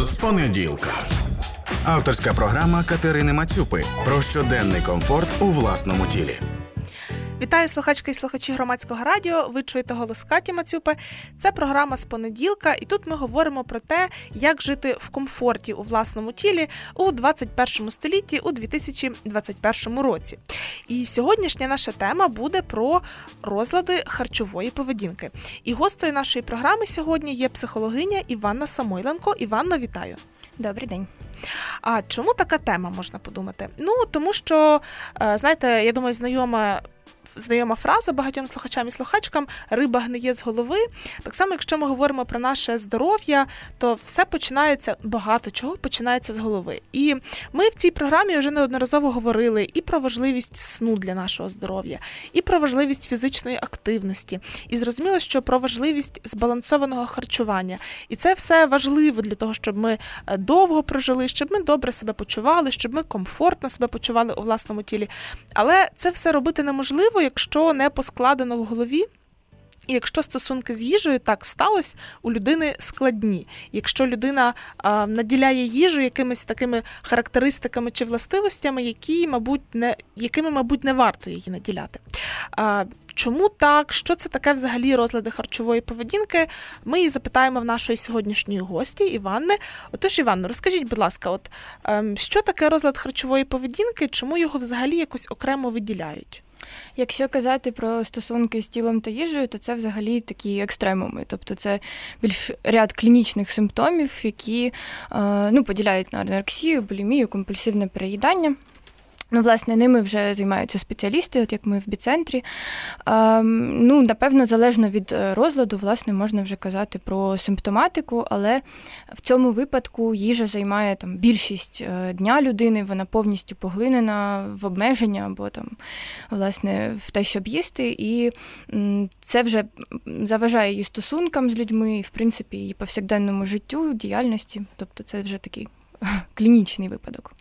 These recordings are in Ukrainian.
з понеділка. Авторська програма Катерини Мацюпи про щоденний комфорт у власному тілі. Вітаю слухачки і слухачі громадського радіо. Ви чуєте голос Каті Мацюпи. Це програма з понеділка, і тут ми говоримо про те, як жити в комфорті у власному тілі у 21 столітті у 2021 році. І сьогоднішня наша тема буде про розлади харчової поведінки. І гостею нашої програми сьогодні є психологиня Іванна Самойленко. Іванно, вітаю. Добрий день. А чому така тема можна подумати? Ну тому що е, знаєте, я думаю, знайома знайома фраза багатьом слухачам і слухачкам риба гниє з голови. Так само, якщо ми говоримо про наше здоров'я, то все починається багато чого починається з голови. І ми в цій програмі вже неодноразово говорили і про важливість сну для нашого здоров'я, і про важливість фізичної активності. І зрозуміло, що про важливість збалансованого харчування. І це все важливо для того, щоб ми е, довго прожили, щоб ми добре себе почували, щоб ми комфортно себе почували у власному тілі. Але це все робити неможливо якщо не поскладено в голові. І якщо стосунки з їжею так сталося, у людини складні. Якщо людина а, наділяє їжу якимись такими характеристиками чи властивостями, які, мабуть, не якими, мабуть, не варто її наділяти. А, Чому так? Що це таке взагалі розлади харчової поведінки? Ми її запитаємо в нашої сьогоднішньої гості Іванни. Отож, Іванно, розкажіть, будь ласка, от ем, що таке розлад харчової поведінки? Чому його взагалі якось окремо виділяють? Якщо казати про стосунки з тілом та їжею, то це взагалі такі екстремуми. Тобто це більш ряд клінічних симптомів, які е, ну, поділяють на анорексію, булімію, компульсивне переїдання. Ну, власне, ними вже займаються спеціалісти, от як ми в біцентрі. Ем, ну, напевно, залежно від е, розладу, власне, можна вже казати про симптоматику, але в цьому випадку їжа займає там більшість е, дня людини, вона повністю поглинена в обмеження або там, власне, в те, щоб їсти. І це вже заважає її стосункам з людьми, і, в принципі, її повсякденному життю, діяльності. Тобто, це вже такий клінічний випадок.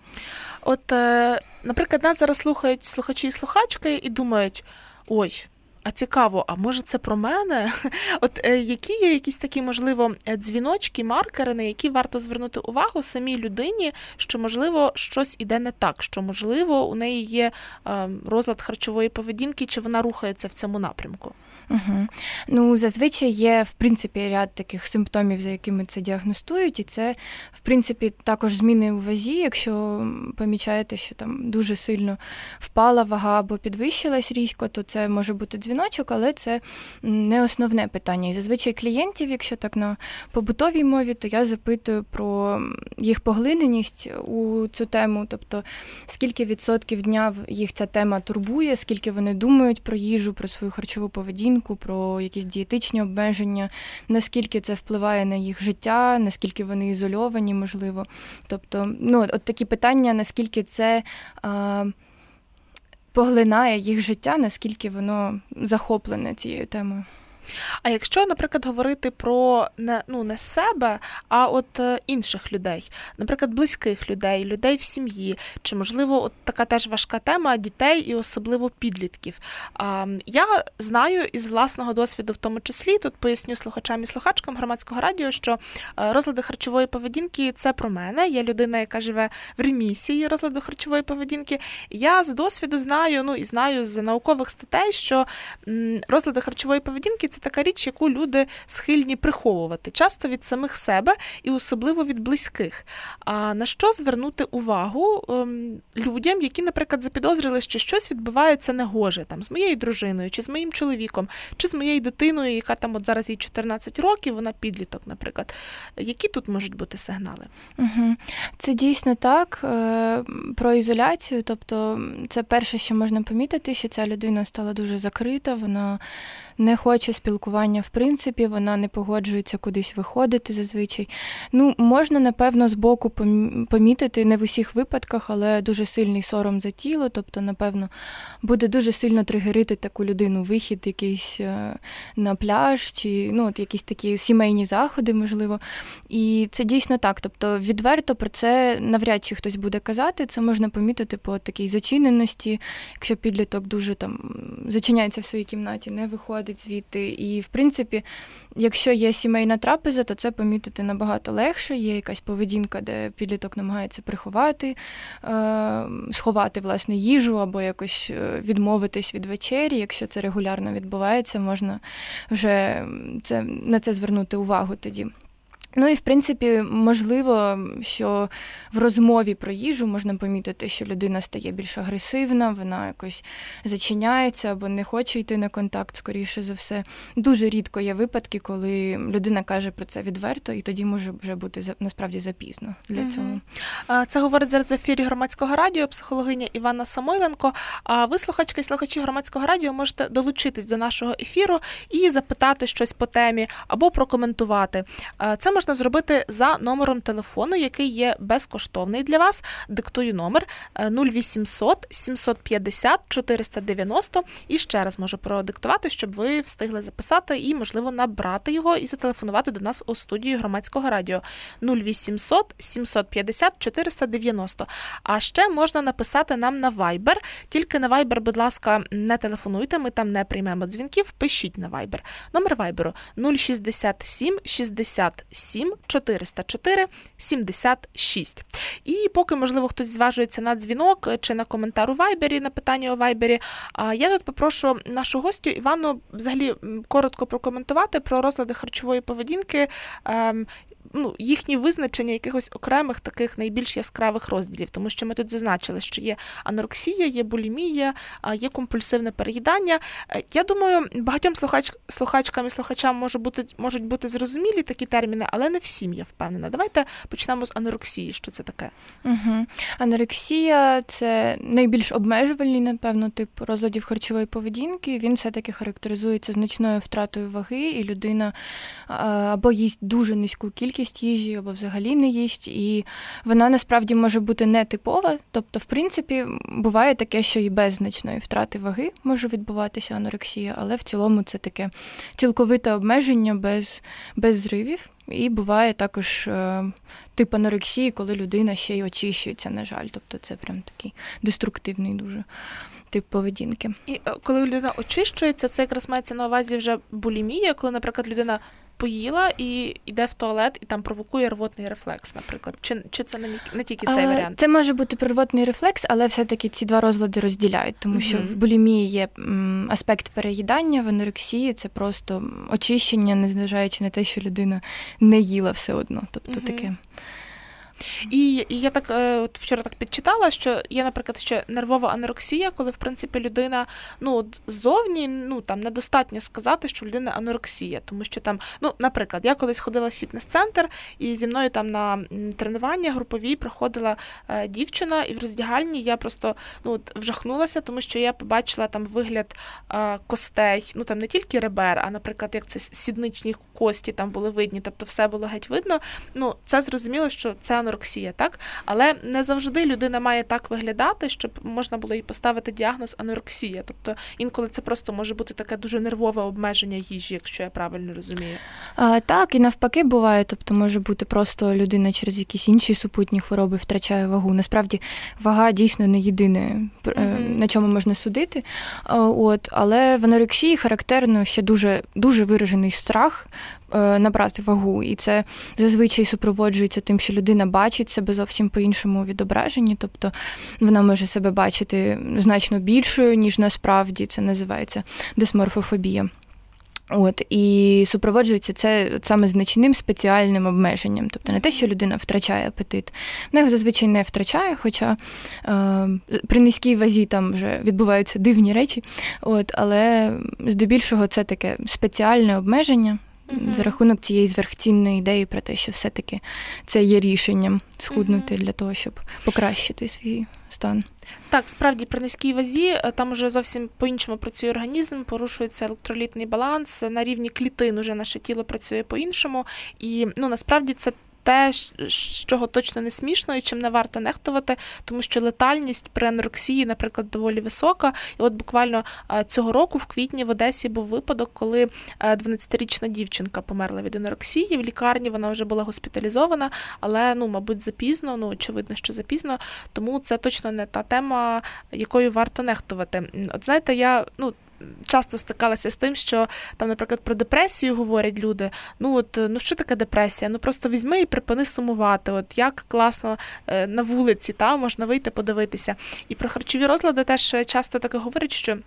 От, е, наприклад, нас зараз слухають слухачі і слухачки і думають: ой, а цікаво, а може це про мене? От е, які є якісь такі, можливо, е, дзвіночки, маркери, на які варто звернути увагу самій людині, що можливо щось іде не так, що можливо у неї є е, розлад харчової поведінки, чи вона рухається в цьому напрямку? Угу. Ну, зазвичай є в принципі ряд таких симптомів, за якими це діагностують, і це в принципі також зміни у вазі, якщо помічаєте, що там дуже сильно впала вага або підвищилась різко, то це може бути дзвінок дзвіночок, але це не основне питання. І зазвичай клієнтів, якщо так на побутовій мові, то я запитую про їх поглиненість у цю тему, тобто скільки відсотків дня їх ця тема турбує, скільки вони думають про їжу, про свою харчову поведінку, про якісь дієтичні обмеження, наскільки це впливає на їх життя, наскільки вони ізольовані, можливо. Тобто, ну, от такі питання, наскільки це. А, поглинає їх життя, наскільки воно захоплене цією темою. А якщо, наприклад, говорити про не ну не себе, а от е, інших людей, наприклад, близьких людей, людей в сім'ї, чи можливо, от така теж важка тема дітей і особливо підлітків. А, Я знаю із власного досвіду, в тому числі, тут поясню слухачам і слухачкам громадського радіо, що е, розлади харчової поведінки це про мене. Я людина, яка живе в ремісії розладу харчової поведінки. Я з досвіду знаю, ну і знаю з наукових статей, що розлади харчової поведінки це така річ, яку люди схильні приховувати, часто від самих себе і особливо від близьких. А на що звернути увагу ем, людям, які, наприклад, запідозрили, що щось відбувається негоже там з моєю дружиною, чи з моїм чоловіком, чи з моєю дитиною, яка там от зараз їй 14 років, вона підліток, наприклад. Які тут можуть бути сигнали? Угу. Це дійсно так. Е, про ізоляцію, тобто це перше, що можна помітити, що ця людина стала дуже закрита, вона не хоче спілкування в принципі, вона не погоджується кудись виходити зазвичай. Ну, можна, напевно, збоку помітити не в усіх випадках, але дуже сильний сором за тіло, тобто, напевно, буде дуже сильно тригерити таку людину вихід якийсь е, на пляж, чи ну, от якісь такі сімейні заходи, можливо. І це дійсно так. Тобто, відверто про це навряд чи хтось буде казати. Це можна помітити по такій зачиненості, якщо підліток дуже там зачиняється в своїй кімнаті, не виходить виходить звідти І, в принципі, якщо є сімейна трапеза, то це помітити набагато легше. Є якась поведінка, де підліток намагається приховати, е, сховати власне їжу або якось е, відмовитись від вечері. Якщо це регулярно відбувається, можна вже це, на це звернути увагу тоді. Ну і в принципі, можливо, що в розмові про їжу можна помітити, що людина стає більш агресивна, вона якось зачиняється або не хоче йти на контакт, скоріше за все. Дуже рідко є випадки, коли людина каже про це відверто, і тоді може вже бути насправді запізно для цього. Це говорить зараз в ефірі громадського радіо, психологиня Івана Самойленко. А ви, слухачки і слухачі громадського радіо, можете долучитись до нашого ефіру і запитати щось по темі або прокоментувати. Це можна зробити за номером телефону, який є безкоштовний для вас. Диктую номер 0800 750 490. І ще раз можу продиктувати, щоб ви встигли записати і, можливо, набрати його і зателефонувати до нас у студію громадського радіо 0800 750 490. А ще можна написати нам на Viber. Тільки на Viber, будь ласка, не телефонуйте, ми там не приймемо дзвінків. Пишіть на Viber. Номер Viber 067 67 7 404 76. І поки, можливо, хтось зважується на дзвінок чи на коментар у Вайбері, на питання у Вайбері, я тут попрошу нашу гостю Івану взагалі коротко прокоментувати про розлади харчової поведінки. Ну, їхні визначення якихось окремих таких найбільш яскравих розділів, тому що ми тут зазначили, що є анорексія, є булімія, є компульсивне переїдання. Е, я думаю, багатьом слухач, слухачкам і слухачам може бути, можуть бути зрозумілі такі терміни, але не всім я впевнена. Давайте почнемо з анорексії. Що це таке? Угу. Анорексія це найбільш обмежувальний, напевно, тип розладів харчової поведінки. Він все-таки характеризується значною втратою ваги, і людина або їсть дуже низьку кількість кількість їжі або взагалі не їсть, і вона насправді може бути нетипова. Тобто, в принципі, буває таке, що і без значної втрати ваги може відбуватися анорексія, але в цілому це таке цілковите обмеження без, без зривів. І буває також е, тип анорексії, коли людина ще й очищується, на жаль. Тобто це прям такий деструктивний дуже. Тип поведінки. І е, коли людина очищується, це якраз мається на увазі вже булімія, коли, наприклад, людина поїла і йде в туалет, і там провокує рвотний рефлекс, наприклад. Чи чи це не, не тільки цей варіант? Це може бути рвотний рефлекс, але все-таки ці два розлади розділяють, тому що в булімії є м, аспект переїдання, в анорексії це просто очищення, незважаючи на те, що людина не їла все одно. Тобто mm таке. І, і я так е, от вчора так підчитала, що є, наприклад, ще нервова анорексія, коли в принципі людина ну ззовні ну там недостатньо сказати, що людина анорексія, тому що там, ну, наприклад, я колись ходила в фітнес-центр, і зі мною там на тренування групові проходила е, дівчина, і в роздягальні я просто ну от, вжахнулася, тому що я побачила там вигляд е, костей, ну там не тільки ребер, а наприклад, як це сідничні кості там були видні, тобто все було геть видно. Ну, це зрозуміло, що це анорексія, так? Але не завжди людина має так виглядати, щоб можна було їй поставити діагноз анорексія. Тобто інколи це просто може бути таке дуже нервове обмеження їжі, якщо я правильно розумію. А, Так, і навпаки буває. Тобто може бути просто людина через якісь інші супутні хвороби втрачає вагу. Насправді вага дійсно не єдине, mm-hmm. на чому можна судити. От, Але в анорексії характерно ще дуже, дуже виражений страх. Е, набрати вагу, і це зазвичай супроводжується тим, що людина бачить себе зовсім по-іншому відображенні, тобто вона може себе бачити значно більшою, ніж насправді це називається дисморфофобія. От і супроводжується це саме значним спеціальним обмеженням, тобто не те, що людина втрачає апетит, вона його зазвичай не втрачає, хоча е, при низькій вазі там вже відбуваються дивні речі. От, Але здебільшого це таке спеціальне обмеження, mm за рахунок цієї зверхцінної ідеї про те, що все-таки це є рішенням схуднути mm для того, щоб покращити свій стан. Так, справді при низькій вазі е, там уже зовсім по-іншому працює організм, порушується електролітний баланс. На рівні клітин уже наше тіло працює по-іншому, і ну насправді це те, з чого точно не смішно і чим не варто нехтувати, тому що летальність при анорексії, наприклад, доволі висока. І от буквально цього року, в квітні, в Одесі був випадок, коли 12-річна дівчинка померла від анорексії. В лікарні вона вже була госпіталізована, але ну, мабуть, запізно, ну очевидно, що запізно. Тому це точно не та тема, якою варто нехтувати. От знаєте, я ну часто стикалася з тим, що там, наприклад, про депресію говорять люди. Ну от ну що таке депресія? Ну просто візьми і припини сумувати. От як класно е, на вулиці, та можна вийти подивитися. І про харчові розлади теж часто таке говорять, що.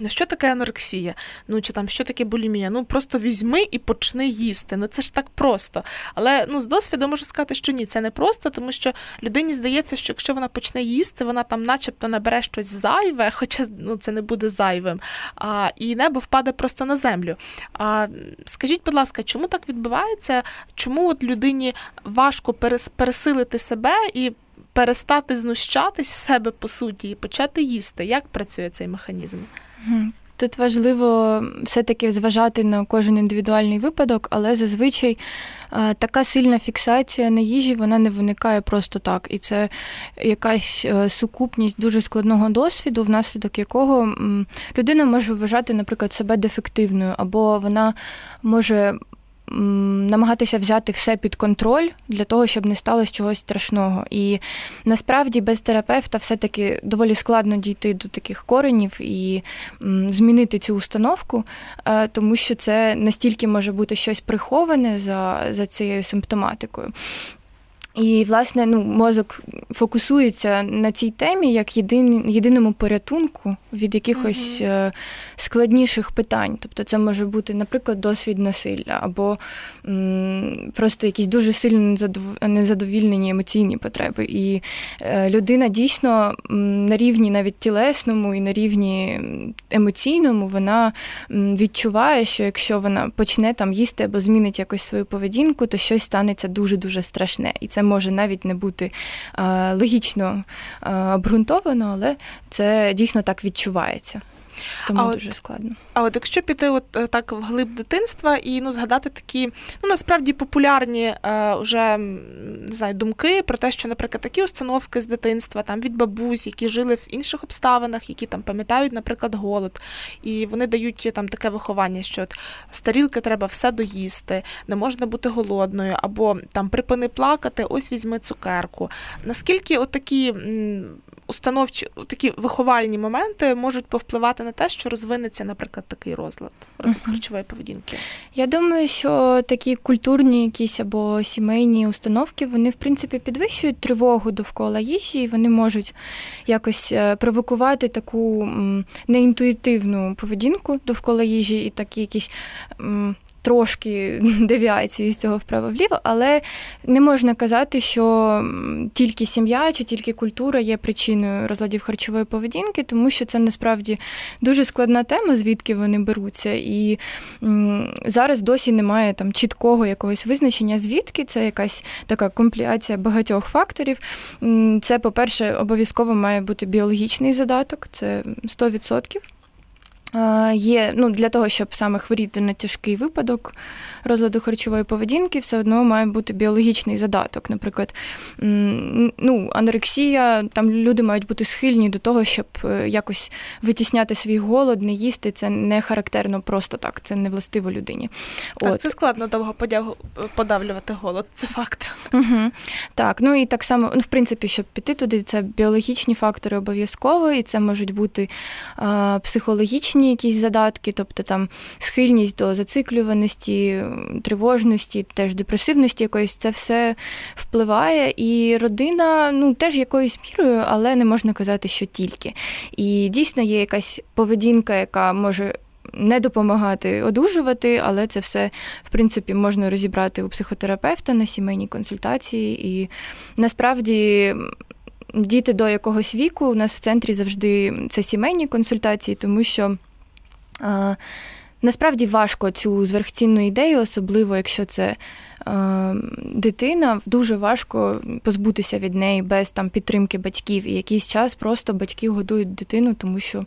Ну, що таке анорексія? Ну чи там що таке булімія? Ну просто візьми і почни їсти. Ну це ж так просто. Але ну з досвіду можу сказати, що ні, це не просто, тому що людині здається, що якщо вона почне їсти, вона там, начебто, набере щось зайве, хоча ну це не буде зайвим. А, І небо впаде просто на землю. А скажіть, будь ласка, чому так відбувається? Чому от людині важко пересилити себе і перестати знущатись себе по суті і почати їсти? Як працює цей механізм? Тут важливо все-таки зважати на кожен індивідуальний випадок, але зазвичай така сильна фіксація на їжі вона не виникає просто так. І це якась е, сукупність дуже складного досвіду, внаслідок якого людина може вважати, наприклад, себе дефективною, або вона може намагатися взяти все під контроль для того, щоб не сталося чогось страшного. І насправді без терапевта все-таки доволі складно дійти до таких коренів і змінити цю установку, е, тому що це настільки може бути щось приховане за, за цією симптоматикою. І, власне, ну, мозок фокусується на цій темі як єдин, єдиному порятунку від якихось uh-huh. складніших питань. Тобто, це може бути, наприклад, досвід насилля, або м, просто якісь дуже сильно незадовільнені емоційні потреби. І е, людина дійсно м, на рівні навіть тілесному і на рівні емоційному вона м, відчуває, що якщо вона почне там їсти або змінить якось свою поведінку, то щось станеться дуже дуже страшне. І це це може навіть не бути е, логічно е, обґрунтовано, але це дійсно так відчувається. Тому а дуже от, складно. А от якщо піти от е, так в глиб дитинства і ну згадати такі ну насправді популярні е, вже не знаю думки про те, що, наприклад, такі установки з дитинства там від бабусь, які жили в інших обставинах, які там пам'ятають, наприклад, голод, і вони дають там таке виховання, що от з тарілки треба все доїсти, не можна бути голодною, або там припини плакати, ось візьми цукерку. Наскільки от такі установчі такі виховальні моменти можуть повпливати на те, що розвинеться, наприклад, такий розлад, розлад uh-huh. харчової поведінки? Я думаю, що такі культурні якісь або сімейні установки вони в принципі підвищують тривогу довкола їжі, і вони можуть якось е, провокувати таку неінтуїтивну поведінку довкола їжі, і такі якісь трошки девіації з цього вправо-вліво, але не можна казати, що тільки сім'я чи тільки культура є причиною розладів харчової поведінки, тому що це насправді дуже складна тема, звідки вони беруться. І зараз досі немає там чіткого якогось визначення, звідки це якась така компліація багатьох факторів. Це, по-перше, обов'язково має бути біологічний задаток, це 100%. Є ну, для того, щоб саме хворіти на тяжкий випадок розладу харчової поведінки, все одно має бути біологічний задаток. Наприклад, ну, анорексія, там люди мають бути схильні до того, щоб е, якось витісняти свій голод, не їсти. Це не характерно просто так, це не властиво людині. Так, От. Це складно довго подавлювати голод, це факт. Угу. Так, ну і так само, ну, в принципі, щоб піти туди, це біологічні фактори обов'язково, і це можуть бути а, психологічні якісь задатки, тобто там схильність до зациклюваності, тривожності, теж депресивності якоїсь, це все впливає. І родина ну, теж якоюсь мірою, але не можна казати, що тільки. І дійсно є якась поведінка, яка може. Не допомагати одужувати, але це все в принципі можна розібрати у психотерапевта на сімейній консультації. І насправді діти до якогось віку у нас в центрі завжди це сімейні консультації, тому що Насправді важко цю зверхцінну ідею, особливо якщо це е, дитина, дуже важко позбутися від неї без там підтримки батьків. І якийсь час просто батьки годують дитину, тому що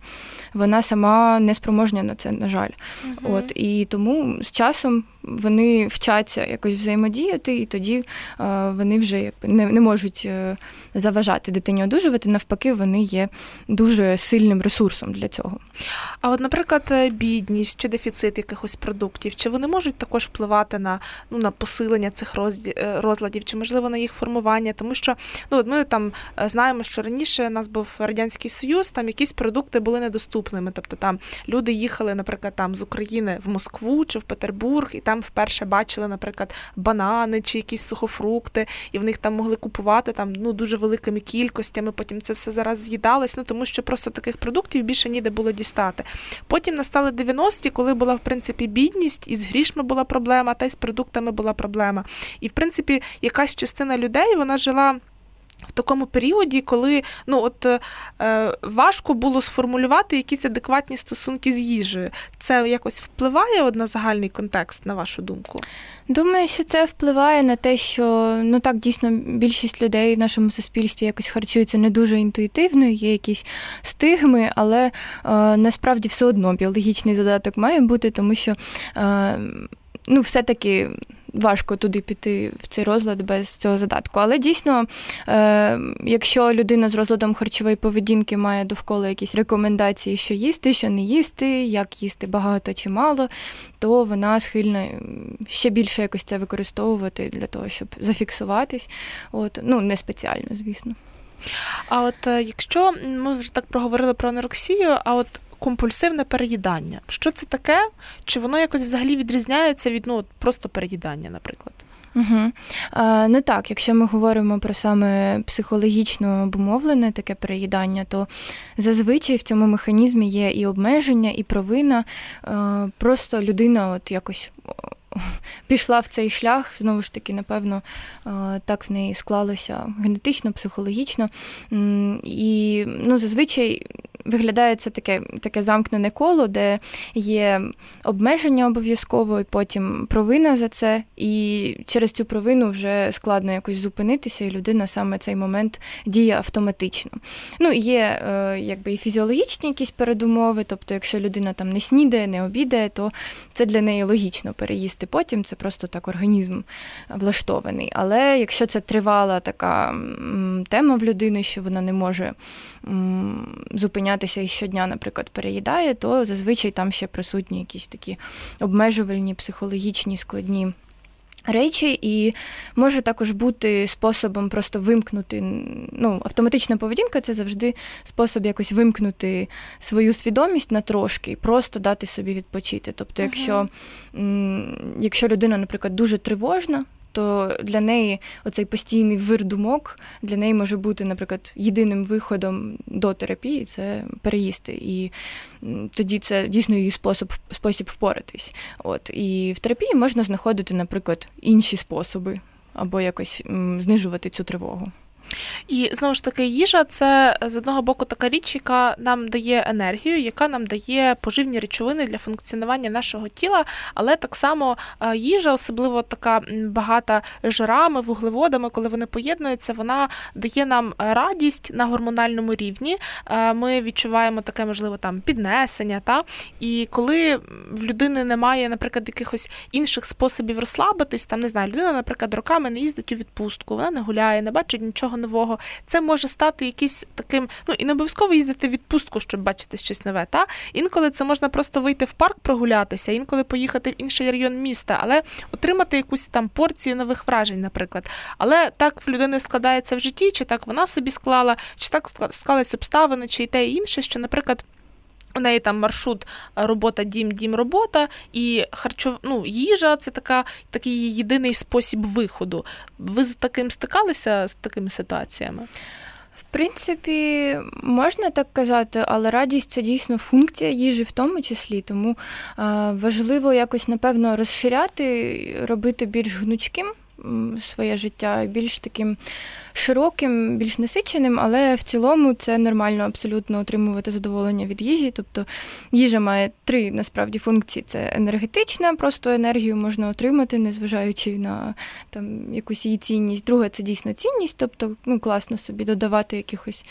вона сама не спроможня на це, на жаль. Угу. От І тому з часом вони вчаться якось взаємодіяти, і тоді е, вони вже не, не можуть е, заважати дитині одужувати. Навпаки, вони є дуже сильним ресурсом для цього. А от, наприклад, е, бідність чи дефіцит якихось продуктів, чи вони можуть також впливати на ну на посилення цих розладів, чи можливо на їх формування? Тому що ну ми там знаємо, що раніше у нас був радянський союз, там якісь продукти були недоступними. Тобто там люди їхали, наприклад, там з України в Москву чи в Петербург, і там вперше бачили, наприклад, банани чи якісь сухофрукти, і в них там могли купувати там ну дуже великими кількостями. Потім це все зараз з'їдалось. Ну тому що просто таких продуктів більше ніде було дістати. Потім настали 90-ті, коли була в принципі бідність, і з грішми була проблема, та й з продуктами була проблема. І в принципі, якась частина людей вона жила в такому періоді, коли ну от е, важко було сформулювати якісь адекватні стосунки з їжею. Це якось впливає на загальний контекст, на вашу думку? Думаю, що це впливає на те, що ну так дійсно більшість людей в нашому суспільстві якось харчуються не дуже інтуїтивно, є якісь стигми, але е, насправді все одно біологічний задаток має бути, тому що е, ну, все-таки важко туди піти в цей розлад без цього задатку. Але дійсно, е, якщо людина з розладом харчової поведінки має довкола якісь рекомендації, що їсти, що не їсти, як їсти багато чи мало, то вона схильна ще більше якось це використовувати для того, щоб зафіксуватись. От, Ну, не спеціально, звісно. А от е, якщо ми вже так проговорили про анорексію, а от компульсивне переїдання. Що це таке? Чи воно якось взагалі відрізняється від ну, просто переїдання, наприклад? Угу. А, Ну так, якщо ми говоримо про саме психологічно обумовлене таке переїдання, то зазвичай в цьому механізмі є і обмеження, і провина. А, Просто людина от якось. Пішла в цей шлях, знову ж таки, напевно, так в неї склалося генетично, психологічно. І ну, зазвичай виглядає це таке таке замкнене коло, де є обмеження обов'язково, і потім провина за це. І через цю провину вже складно якось зупинитися, і людина саме цей момент діє автоматично. Ну, є е, якби і фізіологічні якісь передумови, тобто, якщо людина там не снідає, не обідає, то це для неї логічно переїсти потім. Це просто так організм влаштований. Але якщо це тривала така тема в людини, що вона не може зупинятися і щодня, наприклад, переїдає, то зазвичай там ще присутні якісь такі обмежувальні, психологічні, складні. Речі, і може також бути способом просто вимкнути. Ну, автоматична поведінка це завжди спосіб якось вимкнути свою свідомість на трошки і просто дати собі відпочити. Тобто, якщо, якщо людина, наприклад, дуже тривожна, то для неї оцей постійний вир думок для неї може бути, наприклад, єдиним виходом до терапії це переїсти. І тоді це дійсно її спосіб спосіб впоратись. От І в терапії можна знаходити, наприклад, інші способи або якось знижувати цю тривогу. І знову ж таки, їжа це з одного боку така річ, яка нам дає енергію, яка нам дає поживні речовини для функціонування нашого тіла, але так само е, їжа, особливо така багата жирами, вуглеводами, коли вони поєднуються, вона дає нам радість на гормональному рівні. Е, ми відчуваємо таке, можливо, там піднесення. Та? І коли в людини немає, наприклад, якихось інших способів розслабитись, там не знаю, людина, наприклад, роками не їздить у відпустку, вона не гуляє, не бачить нічого нового. Це може стати якийсь таким, ну і не обов'язково їздити в відпустку, щоб бачити щось нове. Та інколи це можна просто вийти в парк прогулятися, інколи поїхати в інший район міста, але отримати якусь там порцію нових вражень, наприклад. Але так в людини складається в житті, чи так вона собі склала, чи так склались обставини, чи й те інше, що, наприклад. У неї там маршрут е, робота, дім, дім, робота, і харчов... ну, їжа це така, такий єдиний спосіб виходу. Ви з таким стикалися з такими ситуаціями? В принципі, можна так казати, але радість це дійсно функція їжі в тому числі. Тому е, важливо якось, напевно, розширяти, робити більш гнучким своє життя більш таким широким, більш насиченим, але в цілому це нормально абсолютно отримувати задоволення від їжі. Тобто їжа має три насправді функції: це енергетична, просто енергію можна отримати, незважаючи на там якусь її цінність. Друге це дійсно цінність, тобто ну, класно собі додавати якихось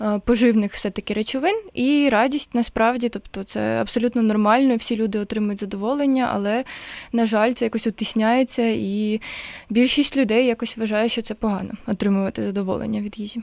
е, поживних все-таки речовин і радість насправді, тобто це абсолютно нормально, всі люди отримують задоволення, але, на жаль, це якось утисняється, і більшість людей якось вважає, що це погано отримувати задоволення від їжі.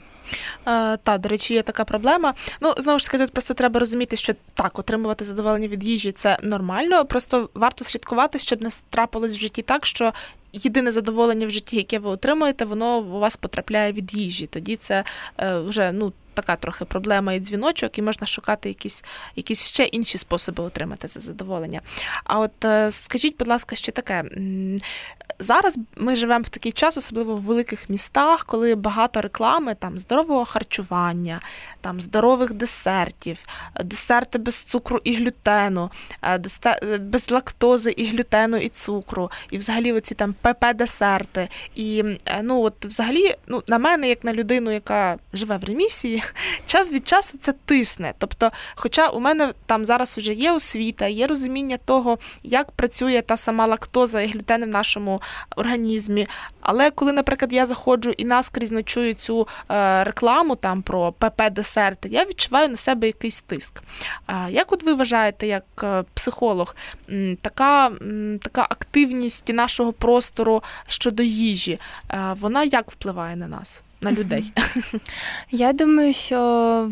Е, та, до речі, є така проблема. Ну, знову ж таки, тут просто треба розуміти, що так, отримувати задоволення від їжі це нормально. Просто варто слідкувати, щоб не трапилось в житті так, що. Єдине задоволення в житті, яке ви отримуєте, воно у вас потрапляє від їжі. Тоді це е, вже ну така трохи проблема і дзвіночок, і можна шукати якісь якісь ще інші способи отримати це задоволення. А от е, скажіть, будь ласка, ще таке. Зараз ми живемо в такий час, особливо в великих містах, коли багато реклами там здорового харчування, там здорових десертів, десерти без цукру і глютену, е, е, без лактози і глютену і цукру, і взагалі оці там ПП-десерти. І ну от взагалі, ну на мене, як на людину, яка живе в ремісії, час від часу це тисне. Тобто, хоча у мене там зараз вже є освіта, є розуміння того, як працює та сама лактоза і глютени в нашому організмі. Але коли, наприклад, я заходжу і наскрізь ночую цю е, рекламу там про ПП-десерти, я відчуваю на себе якийсь тиск. Як от ви вважаєте, як е, психолог, така така активність нашого простору щодо їжі, е, вона як впливає на нас? На людей. Я думаю, що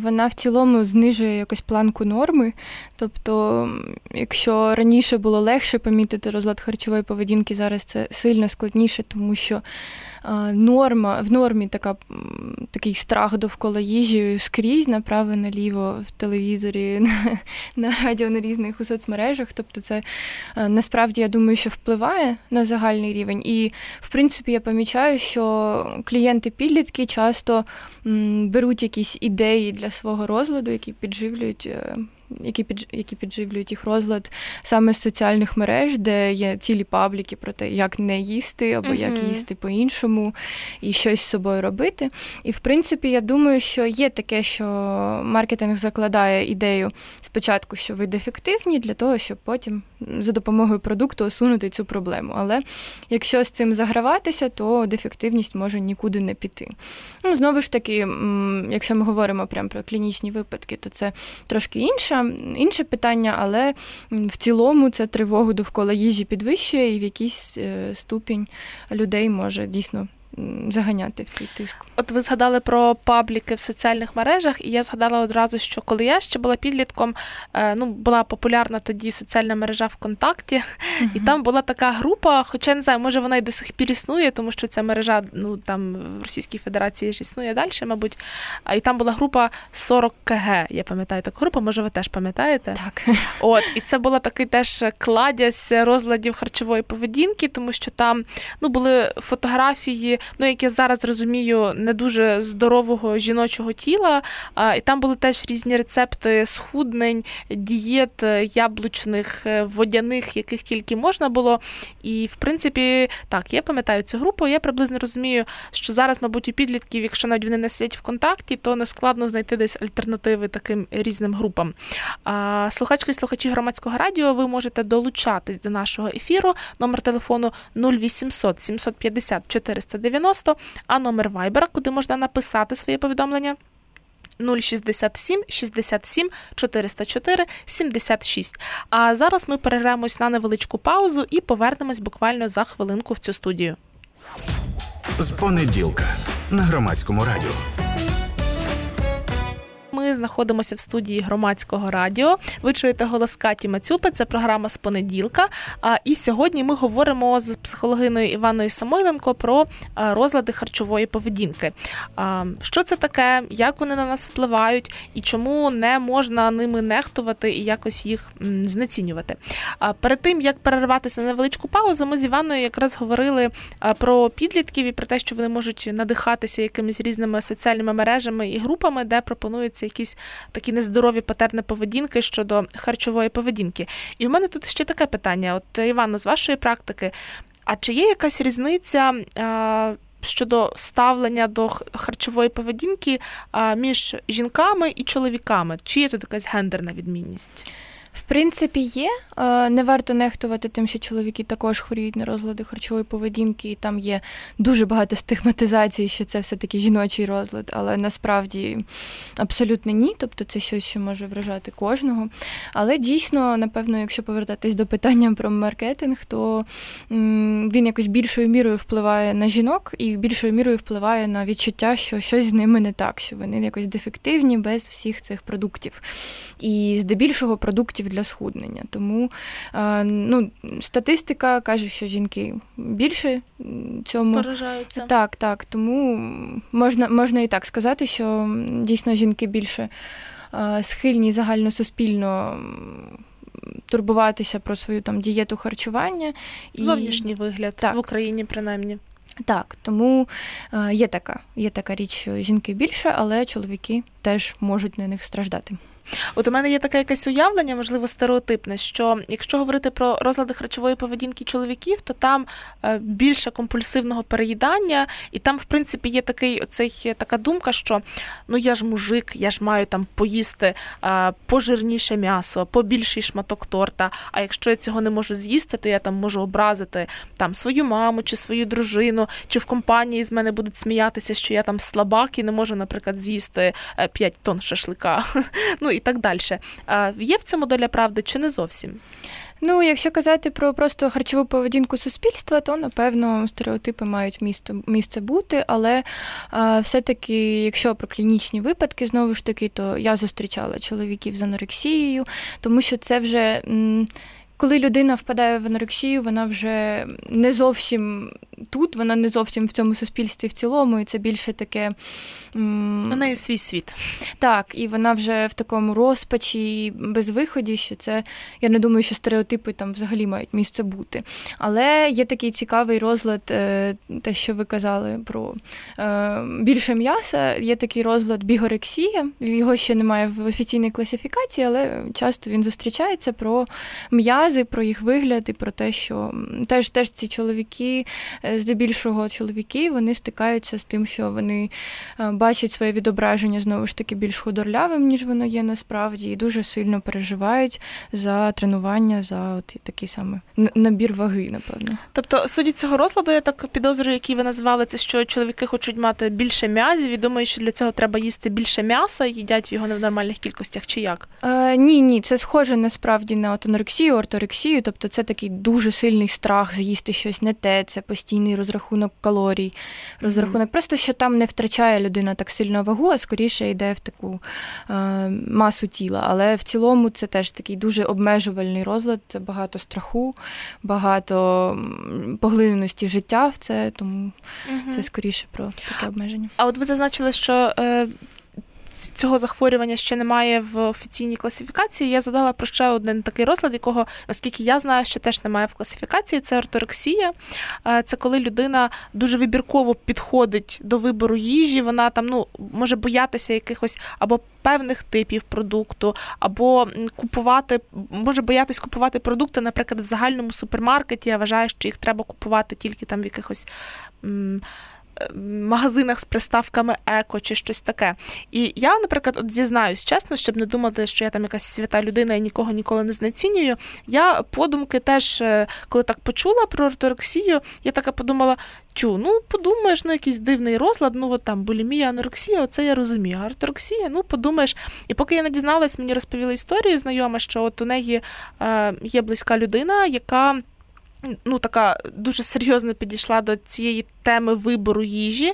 вона в цілому знижує якось планку норми. Тобто, якщо раніше було легше помітити розлад харчової поведінки, зараз це сильно складніше, тому що норма в нормі така, такий страх довкола їжі скрізь направо наліво в телевізорі, на, на радіо, на різних у соцмережах. Тобто, це насправді я думаю, що впливає на загальний рівень. І в принципі я помічаю, що клієнти підлітки часто беруть якісь ідеї для свого розладу, які підживлюють е, які під, які підживлюють їх розлад саме з соціальних мереж, де є цілі пабліки про те, як не їсти або uh-huh. як їсти по-іншому і щось з собою робити. І в принципі, я думаю, що є таке, що маркетинг закладає ідею спочатку, що ви дефективні, для того, щоб потім за допомогою продукту усунути цю проблему. Але якщо з цим заграватися, то дефективність може нікуди не піти. Ну, Знову ж таки, якщо ми говоримо прямо про клінічні випадки, то це трошки інше, інше питання, але в цілому це тривогу довкола їжі підвищує і в якийсь е, ступінь людей може дійсно заганяти в цей тиск. От ви згадали про пабліки в соціальних мережах, і я згадала одразу, що коли я ще була підлітком, е, ну була популярна тоді соціальна мережа ВКонтакті, uh-huh. і там була така група, хоча не знаю, може вона й до сих пір існує, тому що ця мережа ну там в Російській Федерації ж існує далі, мабуть. І там була група 40 КГ. Я пам'ятаю таку групу, може, ви теж пам'ятаєте? Так. От, і це була такий теж кладязь розладів харчової поведінки, тому що там ну були фотографії ну як я зараз розумію, не дуже здорового жіночого тіла. І там були теж різні рецепти схуднень, дієт е, яблучних, е, водяних, яких тільки можна було. І в принципі, так, я пам'ятаю цю групу. Я приблизно розумію, що зараз, мабуть, у підлітків, якщо навіть вони не сидять в контакті, то не складно знайти десь альтернативи таким різним групам. Слухачки і слухачі громадського радіо, ви можете долучатись до нашого ефіру. Номер телефону 0800 750 490 90, а номер вайбера, куди можна написати своє повідомлення. 067 67 404 76. А зараз ми переграємось на невеличку паузу і повернемось буквально за хвилинку в цю студію. З понеділка на громадському радіо. Ми знаходимося в студії громадського радіо. Ви чуєте голос Каті Мацюпи, це програма з понеділка. І сьогодні ми говоримо з психологиною Іваною Самойленко про розлади харчової поведінки. Що це таке, як вони на нас впливають і чому не можна ними нехтувати і якось їх знецінювати? Перед тим як перерватися на невеличку паузу, ми з Іваною якраз говорили про підлітків і про те, що вони можуть надихатися якимись різними соціальними мережами і групами, де пропонується якісь такі нездорові патерни поведінки щодо харчової поведінки. І в мене тут ще таке питання: от Івано, з вашої практики. А чи є якась різниця? Щодо ставлення до харчової поведінки між жінками і чоловіками, чи є тут якась гендерна відмінність? В принципі, є. Е, не варто нехтувати тим, що чоловіки також хворіють на розлади харчової поведінки, і там є дуже багато стигматизації, що це все-таки жіночий розлад, але насправді абсолютно ні. Тобто це щось, що може вражати кожного. Але дійсно, напевно, якщо повертатись до питання про маркетинг, то він якось більшою мірою впливає на жінок і більшою мірою впливає на відчуття, що щось з ними не так, що вони якось дефективні без всіх цих продуктів. І здебільшого продуктів продуктів для схуднення. Тому е, ну, статистика каже, що жінки більше цьому поражаються. Так, так. Тому можна, можна і так сказати, що дійсно жінки більше е, схильні загальносуспільно. Турбуватися про свою там дієту харчування і зовнішній вигляд так. в Україні, принаймні. Так, тому е, є така є така річ, що жінки більше, але чоловіки теж можуть на них страждати. От у мене є таке якесь уявлення, можливо, стереотипне, що якщо говорити про розлади харчової поведінки чоловіків, то там е, більше компульсивного переїдання, і там, в принципі, є такий оцей така думка, що ну я ж мужик, я ж маю там поїсти е, пожирніше м'ясо, побільший шматок торта. А якщо я цього не можу з'їсти, то я там можу образити там свою маму чи свою дружину, чи в компанії з мене будуть сміятися, що я там слабак і не можу, наприклад, з'їсти 5 е, тонн шашлика. Ну і так далі. А Є в цьому доля правди чи не зовсім? Ну, якщо казати про просто харчову поведінку суспільства, то напевно стереотипи мають місто місце бути. Але а, все-таки, якщо про клінічні випадки, знову ж таки, то я зустрічала чоловіків з анорексією, тому що це вже. М- коли людина впадає в анорексію, вона вже не зовсім тут, вона не зовсім в цьому суспільстві в цілому, і це більше таке. У неї свій світ. Так, і вона вже в такому розпачі, без виході, що це, я не думаю, що стереотипи там взагалі мають місце бути. Але є такий цікавий розлад, е, те, що ви казали про е, більше м'яса, є такий розлад бігорексія, його ще немає в офіційній класифікації, але часто він зустрічається про м'язи, про їх вигляд і про те, що теж теж ці чоловіки Е, здебільшого чоловіки вони стикаються з тим, що вони е, бачать своє відображення знову ж таки більш худорлявим, ніж воно є насправді, і дуже сильно переживають за тренування, за от такий саме набір ваги, напевно. Тобто, судді цього розладу, я так підозрюю, який ви назвали, це що чоловіки хочуть мати більше м'язів і думають, що для цього треба їсти більше м'яса, їдять його не в нормальних кількостях, чи як? Е, Ні, ні, це схоже насправді на анорексію, орторексію, тобто це такий дуже сильний страх з'їсти щось не те, це постійно постійний розрахунок калорій, розрахунок, mm-hmm. просто що там не втрачає людина так сильно вагу, а скоріше йде в таку е, масу тіла. Але в цілому це теж такий дуже обмежувальний розлад, багато страху, багато поглиненості життя в це, тому mm-hmm. це скоріше про таке обмеження. А от ви зазначили, що. Е... Цього захворювання ще немає в офіційній класифікації. Я задала про ще один такий розлад, якого, наскільки я знаю, ще теж немає в класифікації. Це орторексія. Е, це коли людина дуже вибірково підходить до вибору їжі. Вона там ну може боятися якихось або певних типів продукту, або купувати, може боятись купувати продукти, наприклад, в загальному супермаркеті. Я вважаю, що їх треба купувати тільки там в якихось магазинах з приставками еко чи щось таке. І я, наприклад, от зізнаюсь чесно, щоб не думати, що я там якась свята людина і нікого ніколи не знецінюю. Я подумки теж, е, коли так почула про орторексію, я така подумала: тю, ну подумаєш, ну якийсь дивний розлад, ну от там булімія, анорексія, оце я розумію. А орторексія, ну подумаєш. І поки я не дізналась, мені розповіли історію знайома, що от у неї е, є близька людина, яка ну, така дуже серйозно підійшла до цієї теми вибору їжі.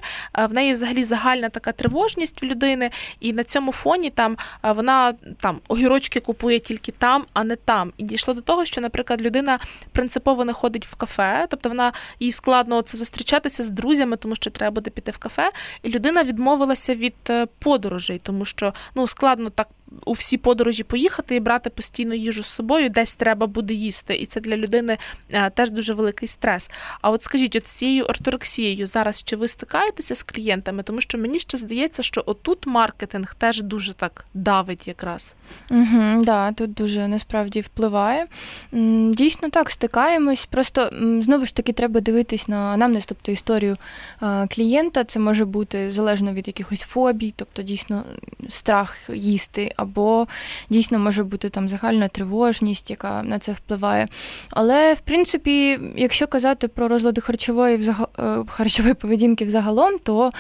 В неї взагалі загальна така тривожність в людини, і на цьому фоні там вона там огірочки купує тільки там, а не там. І дійшло до того, що, наприклад, людина принципово не ходить в кафе, тобто вона їй складно це зустрічатися з друзями, тому що треба буде піти в кафе. І людина відмовилася від е, подорожей, тому що ну складно так у всі подорожі поїхати і брати постійно їжу з собою, десь треба буде їсти. І це для людини е, теж дуже великий стрес. А от скажіть, от цією ортодоксією зараз чи ви стикаєтеся з клієнтами? Тому що мені ще здається, що отут маркетинг теж дуже так давить якраз. Угу, да, тут дуже насправді впливає. Дійсно так, стикаємось. Просто знову ж таки треба дивитись на анамнез, тобто історію клієнта. Це може бути залежно від якихось фобій, тобто дійсно страх їсти, або дійсно може бути там загальна тривожність, яка на це впливає. Але в принципі, якщо казати про розлади харчової е, харчової поведінки взагалом, то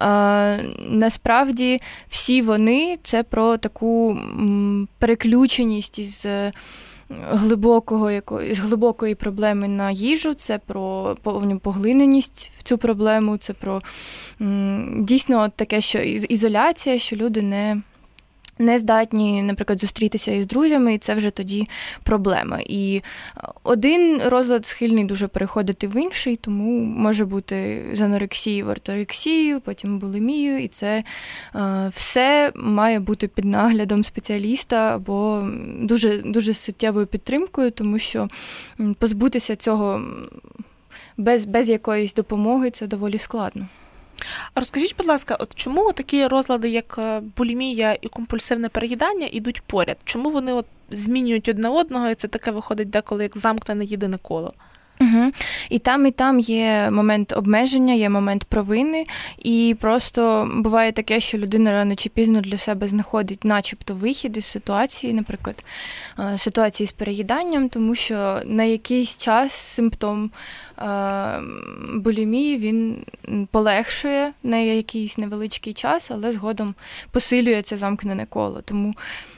е, насправді всі вони це про таку переключеність із глибокого якоїсь глибокої проблеми на їжу, це про повну поглиненість в цю проблему, це про дійсно таке, що ізоляція, що люди не не здатні, наприклад, зустрітися із друзями, і це вже тоді проблема. І один розлад схильний дуже переходити в інший, тому може бути з анорексії в орторексію, потім булимію, і це е, все має бути під наглядом спеціаліста або дуже, дуже суттєвою підтримкою, тому що позбутися цього без, без якоїсь допомоги це доволі складно. Розкажіть, будь ласка, от чому такі розлади, як е, булімія і компульсивне переїдання, йдуть поряд? Чому вони от змінюють одне одного, і це таке виходить деколи як замкнене єдине коло? Угу. І там, і там є момент обмеження, є момент провини, і просто буває таке, що людина рано чи пізно для себе знаходить, начебто, вихід із ситуації, наприклад, е, ситуації з переїданням, тому що на якийсь час симптом булімії він полегшує на якийсь невеличкий час, але згодом посилює це замкнене коло. Тому,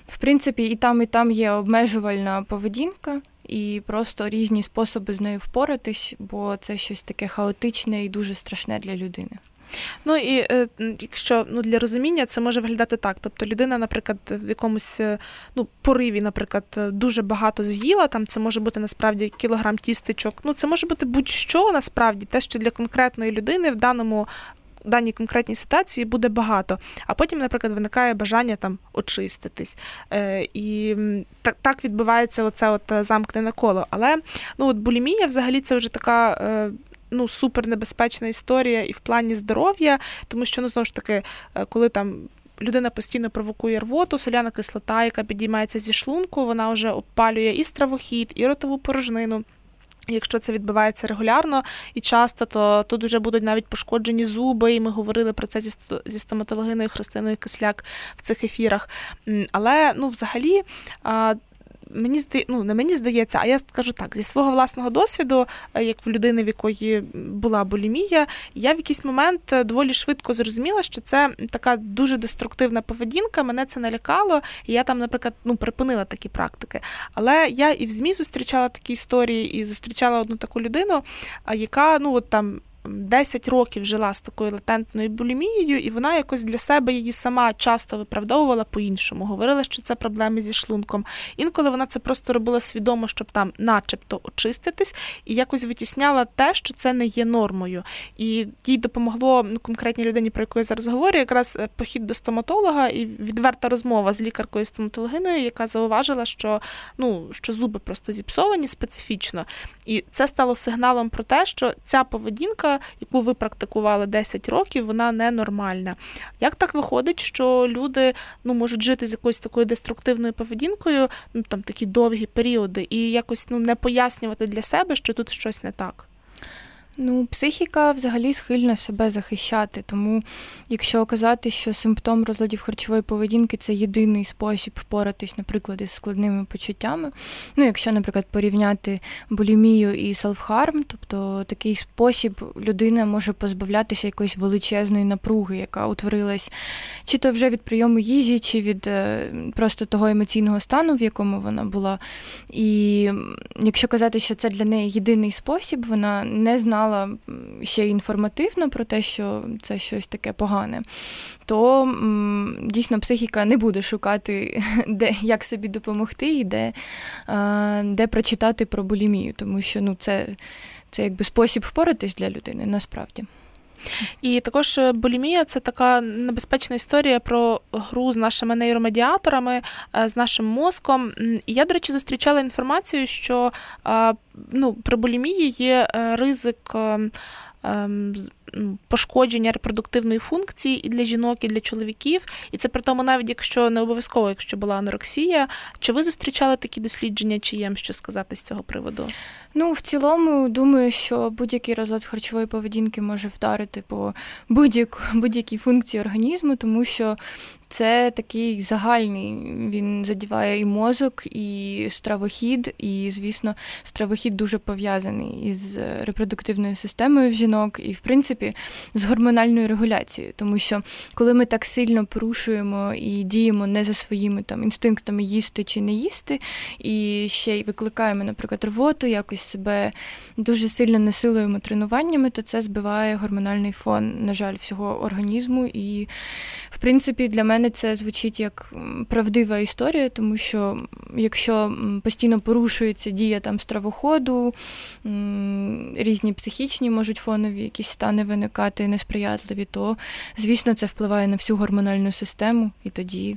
в принципі, і там, і там є обмежувальна поведінка і просто різні способи з нею впоратись, бо це щось таке хаотичне і дуже страшне для людини. Ну і е, якщо ну для розуміння це може виглядати так. Тобто людина, наприклад, в якомусь е, ну пориві, наприклад, дуже багато з'їла. Там це може бути насправді кілограм тістечок. Ну це може бути будь-що насправді те, що для конкретної людини в даному даній конкретній ситуації буде багато, а потім, наприклад, виникає бажання там очиститись. Е, І так так відбувається оце от е, замкнене коло. Але ну от булімія взагалі це вже така. Е, Ну, супернебезпечна історія і в плані здоров'я, тому що ну знову ж таки, е, коли там людина постійно провокує рвоту, соляна кислота, яка підіймається зі шлунку, вона вже опалює і стравохід, і ротову порожнину. Якщо це відбувається регулярно і часто, то тут вже будуть навіть пошкоджені зуби, і ми говорили про це зі стоматологиною Христиною Кисляк в цих ефірах. Але ну, взагалі мені здає, ну не мені здається, а я скажу так: зі свого власного досвіду, е, як в людини, в якої була булімія, я в якийсь момент е, доволі швидко зрозуміла, що це така дуже деструктивна поведінка. Мене це налякало, і я там, наприклад, ну припинила такі практики. Але я і в змі зустрічала такі історії, і зустрічала одну таку людину, яка ну от там 10 років жила з такою латентною булімією, і вона якось для себе її сама часто виправдовувала по-іншому. Говорила, що це проблеми зі шлунком. Інколи вона це просто робила свідомо, щоб там, начебто, очиститись, і якось витісняла те, що це не є нормою. І їй допомогло ну, конкретній людині, про яку я зараз говорю, якраз е, похід до стоматолога і відверта розмова з лікаркою стоматологиною, яка зауважила, що ну що зуби просто зіпсовані специфічно. І це стало сигналом про те, що ця поведінка яку ви практикували 10 років, вона ненормальна. Як так виходить, що люди ну, можуть жити з якоюсь такою деструктивною поведінкою, ну там такі довгі періоди, і якось ну не пояснювати для себе, що тут щось не так? Ну, психіка взагалі схильна себе захищати. Тому, якщо казати, що симптом розладів харчової поведінки це єдиний спосіб впоратись, наприклад, із складними почуттями. Ну, якщо, наприклад, порівняти булімію і селфхарм, тобто такий спосіб людина може позбавлятися якоїсь величезної напруги, яка утворилась чи то вже від прийому їжі, чи від е, просто того емоційного стану, в якому вона була. І якщо казати, що це для неї єдиний спосіб, вона не знала знала ще інформативно про те, що це щось таке погане, то дійсно психіка не буде шукати, де як собі допомогти і де де прочитати про булімію, тому що ну, це, це якби спосіб впоратись для людини насправді. І також е, булімія це така небезпечна історія про гру з нашими нейромедіаторами, е, з нашим мозком. Я, до речі, зустрічала інформацію, що ну, при булімії є ризик. Ем, пошкодження репродуктивної функції і для жінок, і для чоловіків. І це при тому, навіть якщо не обов'язково, якщо була анорексія. Чи ви зустрічали такі дослідження, чи є що сказати з цього приводу? Ну, в цілому, думаю, що будь-який розлад харчової поведінки може вдарити по будь-якій функції організму, тому що це такий загальний. Він задіває і мозок, і стравохід, і, звісно, стравохід дуже пов'язаний із репродуктивною системою в жінок, і, в принципі, з гормональною регуляцією. Тому що коли ми так сильно порушуємо і діємо не за своїми там інстинктами їсти чи не їсти, і ще й викликаємо, наприклад, рвоту, якось себе дуже сильно насилуємо тренуваннями, то це збиває гормональний фон, на жаль, всього організму. І, в принципі, для мене це звучить як правдива історія, тому що якщо постійно порушується дія там стравоходу, різні психічні можуть фонові якісь стани виникати несприятливі, то звісно це впливає на всю гормональну систему, і тоді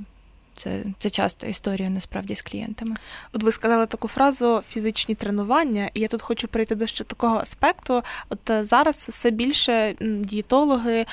це це часта історія насправді з клієнтами. От ви сказали таку фразу фізичні тренування, і я тут хочу прийти до ще такого аспекту. От е, зараз все більше дієтологи,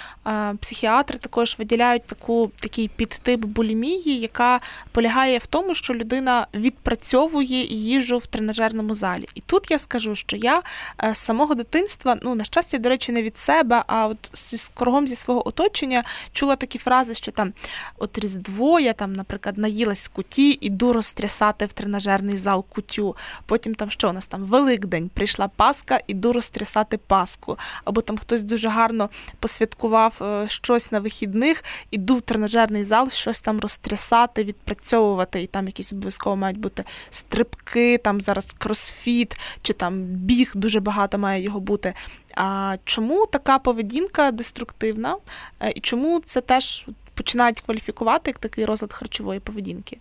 психіатри також виділяють таку такий підтип булімії, яка полягає в тому, що людина відпрацьовує їжу в тренажерному залі. І тут я скажу, що я е, з самого дитинства, ну на щастя, до речі, не від себе, а от з кругом зі свого оточення чула такі фрази, що там от різдво, я там наприклад, наїлась куті, іду розтрясати в тренажерний зал кутю. Потім там що у нас там Великдень, прийшла Паска, іду розтрясати Паску. Або там хтось дуже гарно посвяткував е, щось на вихідних, іду в тренажерний зал, щось там розтрясати, відпрацьовувати. І там якісь обов'язково мають бути стрибки, там зараз кросфіт, чи там біг, дуже багато має його бути. А чому така поведінка деструктивна? Е, і чому це теж починають кваліфікувати як такий розлад харчової поведінки.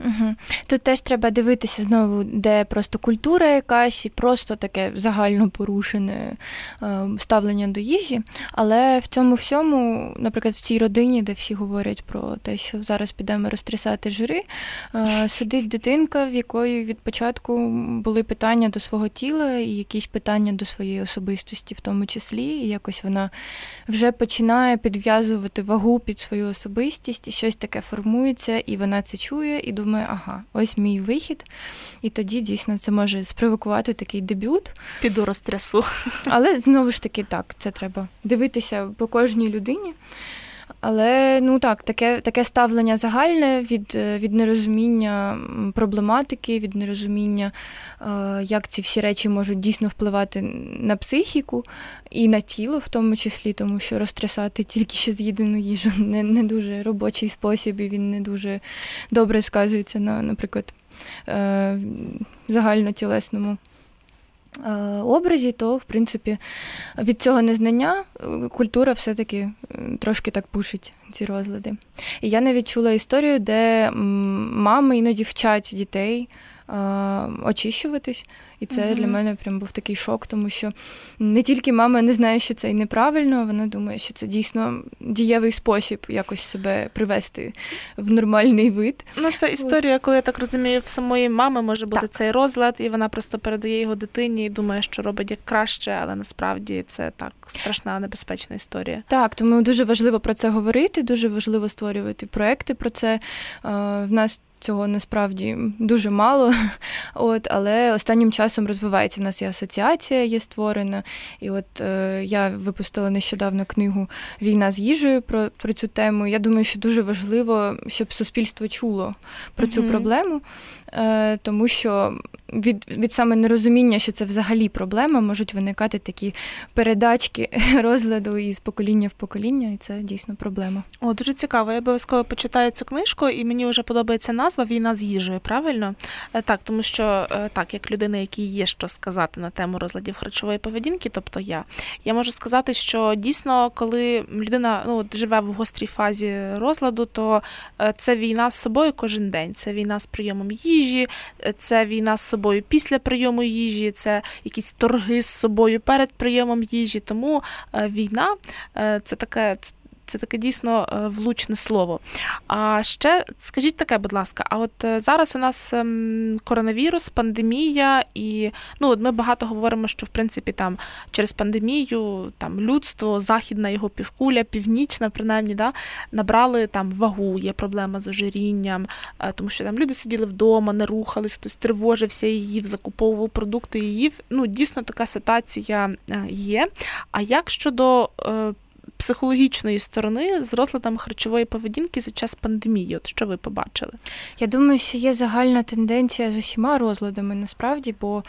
Угу. Тут теж треба дивитися знову, де просто культура якась і просто таке загально порушене е, ставлення до їжі. Але в цьому всьому, наприклад, в цій родині, де всі говорять про те, що зараз підемо розтрясати жири, е, сидить дитинка, в якої від початку були питання до свого тіла і якісь питання до своєї особистості, в тому числі, і якось вона вже починає підв'язувати вагу під свою особистість, і щось таке формується, і вона це чує. і думаю, ага, ось мій вихід. І тоді дійсно це може спровокувати такий дебют. Піду розтрясу. Але знову ж таки, так, це треба дивитися по кожній людині. Але ну так, таке таке ставлення загальне від е, від нерозуміння проблематики, від нерозуміння, е, як ці всі речі можуть дійсно впливати на психіку і на тіло, в тому числі, тому що розтрясати тільки що з'їдену їжу не не дуже робочий спосіб, і він не дуже добре сказується на, наприклад, е, загальнотілесному. Е, образі, то, в принципі, від цього незнання е, культура все-таки трошки так пушить ці розлади. І я навіть чула історію, де мами іноді вчать дітей очищуватись. І це mm-hmm. для мене прям був такий шок, тому що не тільки мама не знає, що це і неправильно, вона думає, що це дійсно дієвий спосіб якось себе привести в нормальний вид. Ну, це історія, коли я так розумію, в самої мами може бути так. цей розлад, і вона просто передає його дитині і думає, що робить як краще, але насправді це так страшна небезпечна історія. Так, тому дуже важливо про це говорити, дуже важливо створювати проекти про це. В нас цього насправді дуже мало. От, Але останнім часом розвивається. У нас і асоціація, є створена. І от е, я випустила нещодавно книгу Війна з їжею про про цю тему. Я думаю, що дуже важливо, щоб суспільство чуло про цю проблему. Е, тому що від від саме нерозуміння, що це взагалі проблема, можуть виникати такі передачки розладу із покоління в покоління, і це дійсно проблема. О, дуже цікаво. Я обов'язково почитаю цю книжку, і мені вже подобається назва Війна з їжею. Правильно? Е, так, тому що е, так, як людина, якій є що сказати на тему розладів харчової поведінки, тобто я, я можу сказати, що дійсно, коли людина ну, живе в гострій фазі розладу, то е, це війна з собою кожен день. Це війна з прийомом їжі, це війна з собою після прийому їжі, це якісь торги з собою перед прийомом їжі. Тому війна це таке це таке дійсно е, влучне слово. А ще скажіть таке, будь ласка, а от е, зараз у нас ем, коронавірус, пандемія, і ну от ми багато говоримо, що в принципі там через пандемію там людство, західна його півкуля, північна, принаймні, да, набрали там вагу, є проблема з ожирінням, е, тому що там люди сиділи вдома, не рухались, хтось тривожився і їв, закуповував продукти і їв. Ну, дійсно така ситуація є. А як щодо психологічної сторони з розладами харчової поведінки за час пандемії? От що ви побачили? Я думаю, що є загальна тенденція з усіма розладами насправді, бо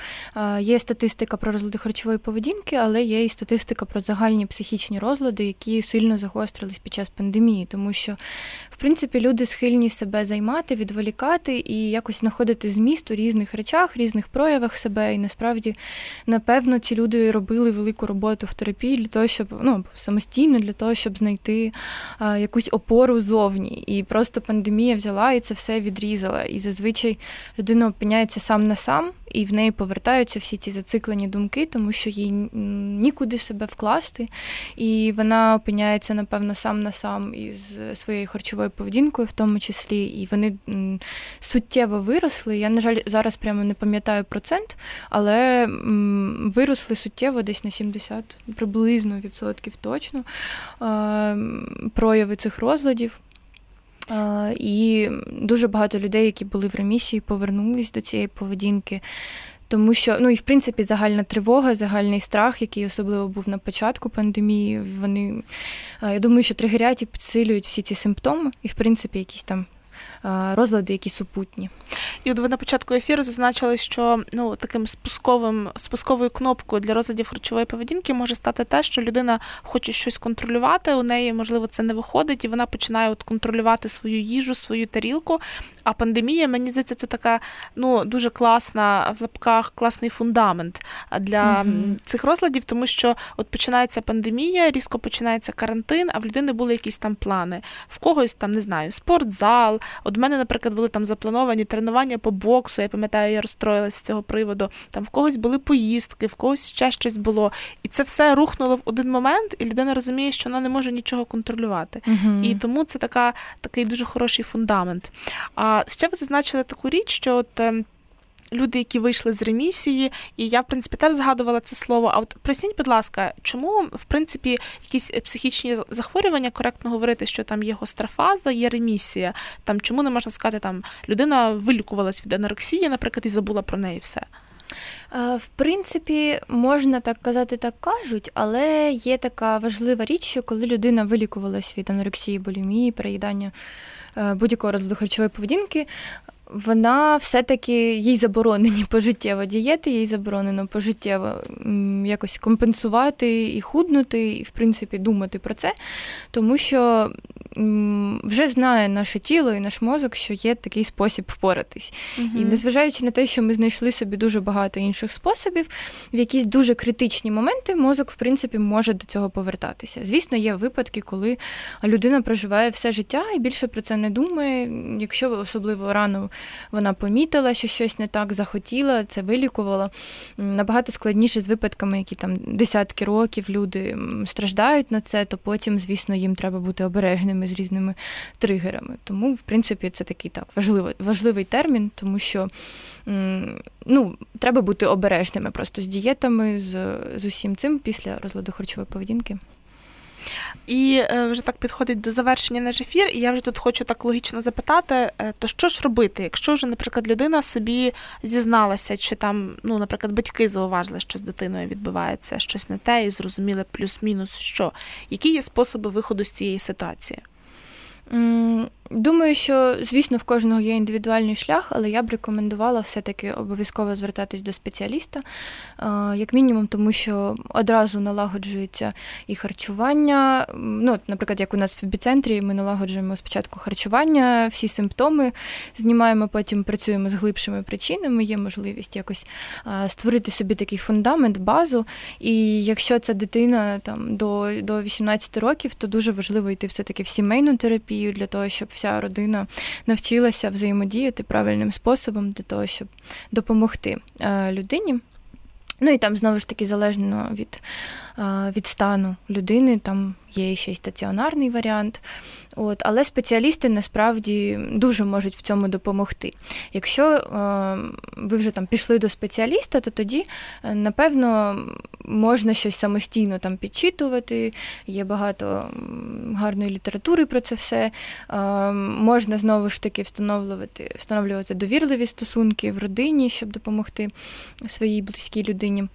є статистика про розлади харчової поведінки, але є і статистика про загальні психічні розлади, які сильно загострились під час пандемії, тому що в принципі люди схильні себе займати, відволікати і якось знаходити зміст у різних речах, різних проявах себе. І насправді, напевно, ці люди робили велику роботу в терапії для того, щоб ну самостійно для того, щоб знайти а, якусь опору зовні. І просто пандемія взяла і це все відрізала. І зазвичай людина опиняється сам на сам, і в неї повертаються всі ці зациклені думки, тому що їй нікуди себе вкласти, і вона опиняється, напевно, сам на сам із своєю харчовою поведінкою, в тому числі, і вони суттєво виросли. Я, на жаль, зараз прямо не пам'ятаю процент, але виросли суттєво десь на 70 приблизно відсотків точно прояви цих розладів. І дуже багато людей, які були в ремісії, повернулись до цієї поведінки. Тому що, ну і в принципі, загальна тривога, загальний страх, який особливо був на початку пандемії, вони я думаю, що тригерять і підсилюють всі ці симптоми, і в принципі якісь там розлади, які супутні. І от ви на початку ефіру зазначили, що ну таким спусковим спусковою кнопкою для розладів харчової поведінки може стати те, що людина хоче щось контролювати. У неї можливо це не виходить, і вона починає от контролювати свою їжу, свою тарілку. А пандемія, мені здається, це така ну дуже класна в лапках, класний фундамент для mm-hmm. цих розладів, тому що от починається пандемія, різко починається карантин, а в людини були якісь там плани. В когось там не знаю, спортзал. От в мене, наприклад, були там заплановані тренування по боксу. Я пам'ятаю, я розстроїлася з цього приводу. Там в когось були поїздки, в когось ще щось було. І це все рухнуло в один момент, і людина розуміє, що вона не може нічого контролювати. Mm-hmm. І тому це така такий дуже хороший фундамент. А ще ви зазначили таку річ, що от. Люди, які вийшли з ремісії, і я, в принципі, теж згадувала це слово. А от проясніть, будь ласка, чому, в принципі, якісь психічні захворювання коректно говорити, що там є гострофаза, є ремісія. Там чому не можна сказати, там людина вилікувалась від анорексії, наприклад, і забула про неї все? В принципі, можна так казати, так кажуть, але є така важлива річ, що коли людина вилікувалась від анорексії, булімії, переїдання Е, будь-якого розладу харчової поведінки, вона все-таки їй заборонені пожиттєво дієти, їй заборонено пожиттєво якось компенсувати і худнути, і в принципі думати про це, тому що вже знає наше тіло і наш мозок, що є такий спосіб впоратись. Угу. І незважаючи на те, що ми знайшли собі дуже багато інших способів, в якісь дуже критичні моменти мозок, в принципі, може до цього повертатися. Звісно, є випадки, коли людина проживає все життя і більше про це не думає. Якщо особливо рано вона помітила, що щось не так захотіла, це вилікувала. Набагато складніше з випадками, які там десятки років люди страждають на це, то потім, звісно, їм треба бути обережними з різними тригерами. Тому, в принципі, це такий так важливий важливий термін, тому що ну, треба бути обережними просто з дієтами, з, з усім цим після розладу харчової поведінки. І е, вже так підходить до завершення наш ефір, і я вже тут хочу так логічно запитати: е, то що ж робити, якщо вже, наприклад, людина собі зізналася, чи там, ну, наприклад, батьки зауважили, що з дитиною відбувається щось не те, і зрозуміли плюс-мінус, що які є способи виходу з цієї ситуації? Думаю, що, звісно, в кожного є індивідуальний шлях, але я б рекомендувала все-таки обов'язково звертатись до спеціаліста, як мінімум, тому що одразу налагоджується і харчування. Ну, Наприклад, як у нас в епіцентрі, ми налагоджуємо спочатку харчування, всі симптоми знімаємо, потім працюємо з глибшими причинами, є можливість якось створити собі такий фундамент, базу. І якщо ця дитина там до, до 18 років, то дуже важливо йти все-таки в сімейну терапію для того, щоб вся родина навчилася взаємодіяти правильним способом для того, щоб допомогти е, людині. Ну і там знову ж таки залежно від від стану людини, там є ще й стаціонарний варіант. От, Але спеціалісти насправді дуже можуть в цьому допомогти. Якщо е, ви вже там пішли до спеціаліста, то тоді, е, напевно, можна щось самостійно там підчитувати, є багато гарної літератури про це все. Е, можна знову ж таки встановлювати, встановлювати довірливі стосунки в родині, щоб допомогти своїй близькій людині.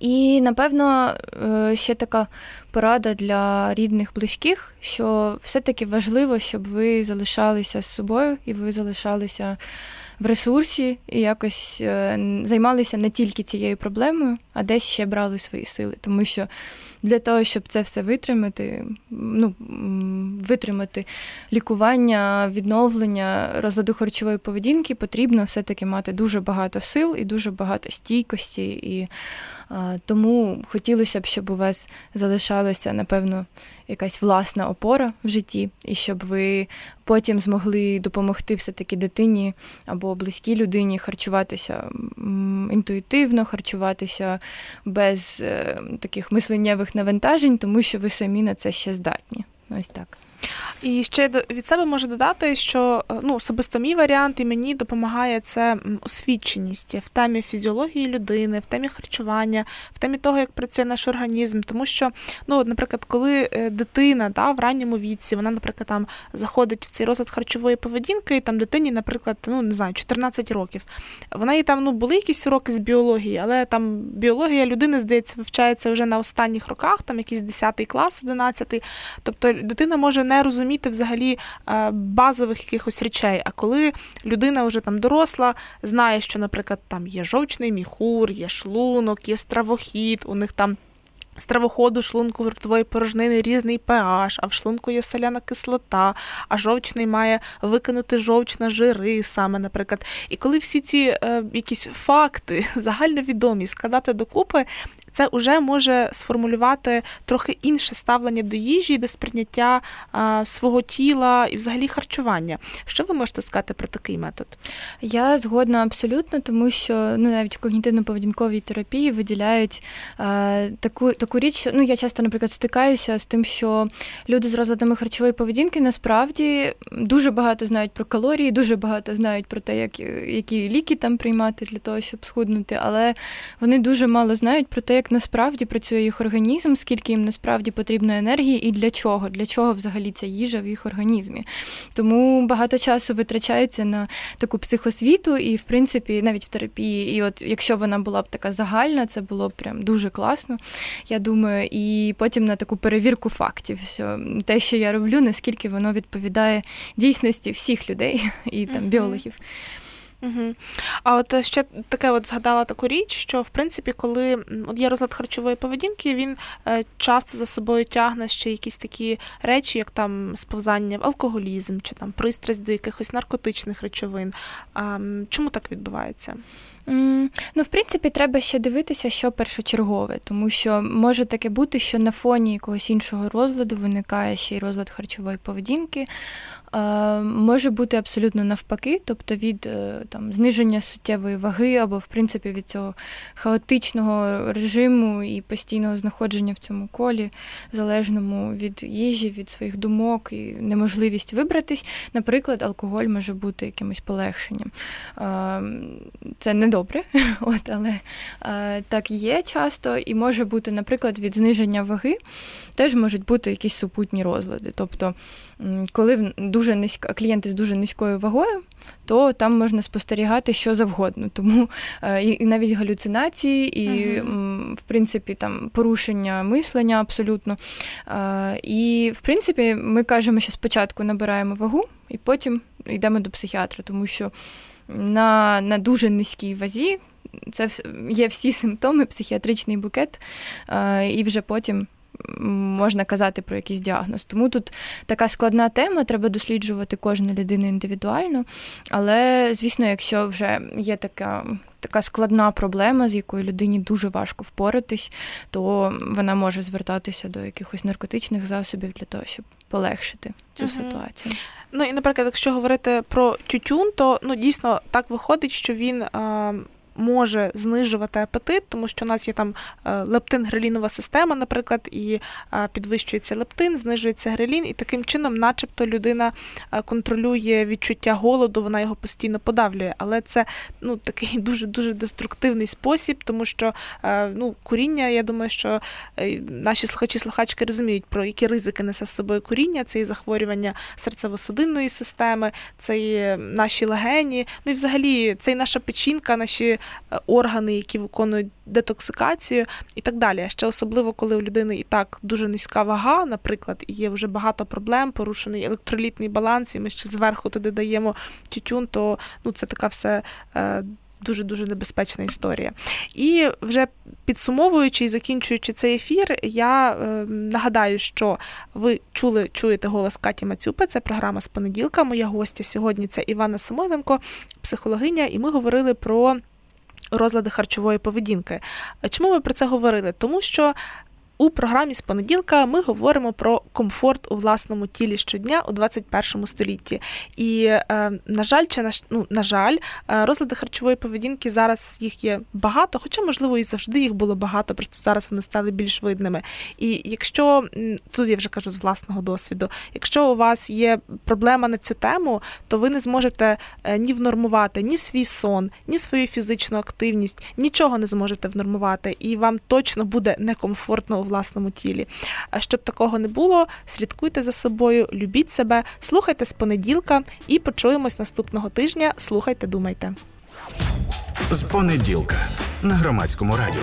І напевно е, ще така порада для рідних, близьких, що все-таки важливо, щоб ви залишалися з собою і ви залишалися в ресурсі і якось е, займалися не тільки цією проблемою, а десь ще брали свої сили. Тому що для того, щоб це все витримати, ну, витримати лікування, відновлення розладу харчової поведінки, потрібно все-таки мати дуже багато сил і дуже багато стійкості. І тому хотілося б, щоб у вас залишалася, напевно, якась власна опора в житті, і щоб ви потім змогли допомогти все-таки дитині або близькій людині харчуватися інтуїтивно, харчуватися без е, таких мисленнєвих навантажень, тому що ви самі на це ще здатні. Ось так. І ще від себе можу додати, що е, ну, особисто мій варіант і мені допомагає це освіченість в темі фізіології людини, в темі харчування, в темі того, як працює наш організм. Тому що, ну, наприклад, коли е, дитина да, в ранньому віці, вона, наприклад, там заходить в цей розлад харчової поведінки, і там дитині, наприклад, ну не знаю, 14 років. Вона і там ну, були якісь уроки з біології, але там біологія людини, здається, вивчається вже на останніх роках, там якийсь 10 клас, 11. Тобто дитина може не розуміти взагалі е, базових якихось речей. А коли людина вже там доросла, знає, що, наприклад, там є жовчний міхур, є шлунок, є стравохід, у них там. Стравоходу шлунку ротової порожнини різний pH, а в шлунку є соляна кислота, а жовчний має викинути жовч на жири саме, наприклад. І коли всі ці е, якісь факти загальновідомі складати докупи, це вже може сформулювати трохи інше ставлення до їжі, до сприйняття а, свого тіла і взагалі харчування. Що ви можете сказати про такий метод? Я згодна абсолютно, тому що ну навіть в когнітивно-поведінковій терапії виділяють а, таку таку річ, ну я часто, наприклад, стикаюся з тим, що люди з розладами харчової поведінки насправді дуже багато знають про калорії, дуже багато знають про те, як, які ліки там приймати для того, щоб схуднути, але вони дуже мало знають про те, як насправді працює їх організм, скільки їм насправді потрібно енергії і для чого, для чого взагалі ця їжа в їх організмі. Тому багато часу витрачається на таку психосвіту, і, в принципі, навіть в терапії. І от якщо вона була б така загальна, це було б прям дуже класно, я думаю. І потім на таку перевірку фактів, що те, що я роблю, наскільки воно відповідає дійсності всіх людей і там біологів. Угу. А от е, ще таке от згадала таку річ, що в принципі, коли от є розлад харчової поведінки, він е, часто за собою тягне ще якісь такі речі, як там сповзання в алкоголізм чи там пристрасть до якихось наркотичних речовин. А, Чому так відбувається? Ну, в принципі, треба ще дивитися, що першочергове, тому що може таке бути, що на фоні якогось іншого розладу виникає ще й розлад харчової поведінки. Може бути абсолютно навпаки, тобто від е, там, зниження суттєвої ваги або, в принципі, від цього хаотичного режиму і постійного знаходження в цьому колі, залежному від їжі, від своїх думок і неможливість вибратись. Наприклад, алкоголь може бути якимось полегшенням. Це не добре, от, але е, так є часто, і може бути, наприклад, від зниження ваги теж можуть бути якісь супутні розлади. Тобто, коли дуже низька клієнти з дуже низькою вагою, то там можна спостерігати що завгодно. Тому е, і навіть галюцинації, і uh-huh. в принципі там порушення мислення абсолютно. Е, і в принципі, ми кажемо, що спочатку набираємо вагу, і потім йдемо до психіатра, тому що на, на дуже низькій вазі. Це є всі симптоми, психіатричний букет, е, і вже потім можна казати про якийсь діагноз. Тому тут така складна тема, треба досліджувати кожну людину індивідуально. Але, звісно, якщо вже є така. Така складна проблема, з якою людині дуже важко впоратись, то вона може звертатися до якихось наркотичних засобів для того, щоб полегшити цю угу. ситуацію. Ну і, наприклад, якщо говорити про тютюн, то ну дійсно так виходить, що він. А може знижувати апетит, тому що у нас є там е, лептин-грелінова система, наприклад, і е, підвищується лептин, знижується грелін, і таким чином, начебто, людина е, контролює відчуття голоду, вона його постійно подавлює. Але це ну, такий дуже дуже деструктивний спосіб, тому що ну, куріння, я думаю, що наші слухачі-слухачки розуміють, про які ризики несе з собою куріння, це і захворювання серцево-судинної системи, це і наші легені, ну і взагалі це і наша печінка, наші органи, які виконують детоксикацію і так далі. Ще особливо, коли у людини і так дуже низька вага, наприклад, і є вже багато проблем, порушений електролітний баланс, і ми ще зверху туди даємо тютюн, то ну, це така все. Е, дуже-дуже небезпечна історія. І вже підсумовуючи і закінчуючи цей ефір, я е, нагадаю, що ви чули, чуєте голос Каті Мацюпи. Це програма з понеділка. Моя гостя сьогодні це Івана Самойленко, психологиня, і ми говорили про розлади харчової поведінки. Чому ми про це говорили? Тому що у програмі з понеділка ми говоримо про комфорт у власному тілі щодня у 21 столітті. І, е, на жаль, чи на, ну, на жаль, е, розлади харчової поведінки зараз їх є багато, хоча, можливо, і завжди їх було багато, просто зараз вони стали більш видними. І якщо тут я вже кажу з власного досвіду, якщо у вас є проблема на цю тему, то ви не зможете е, ні внормувати ні свій сон, ні свою фізичну активність, нічого не зможете внормувати, і вам точно буде некомфортно у власному тілі. А щоб такого не було, слідкуйте за собою, любіть себе, слухайте з понеділка і почуємось наступного тижня. Слухайте, думайте. З понеділка на громадському радіо.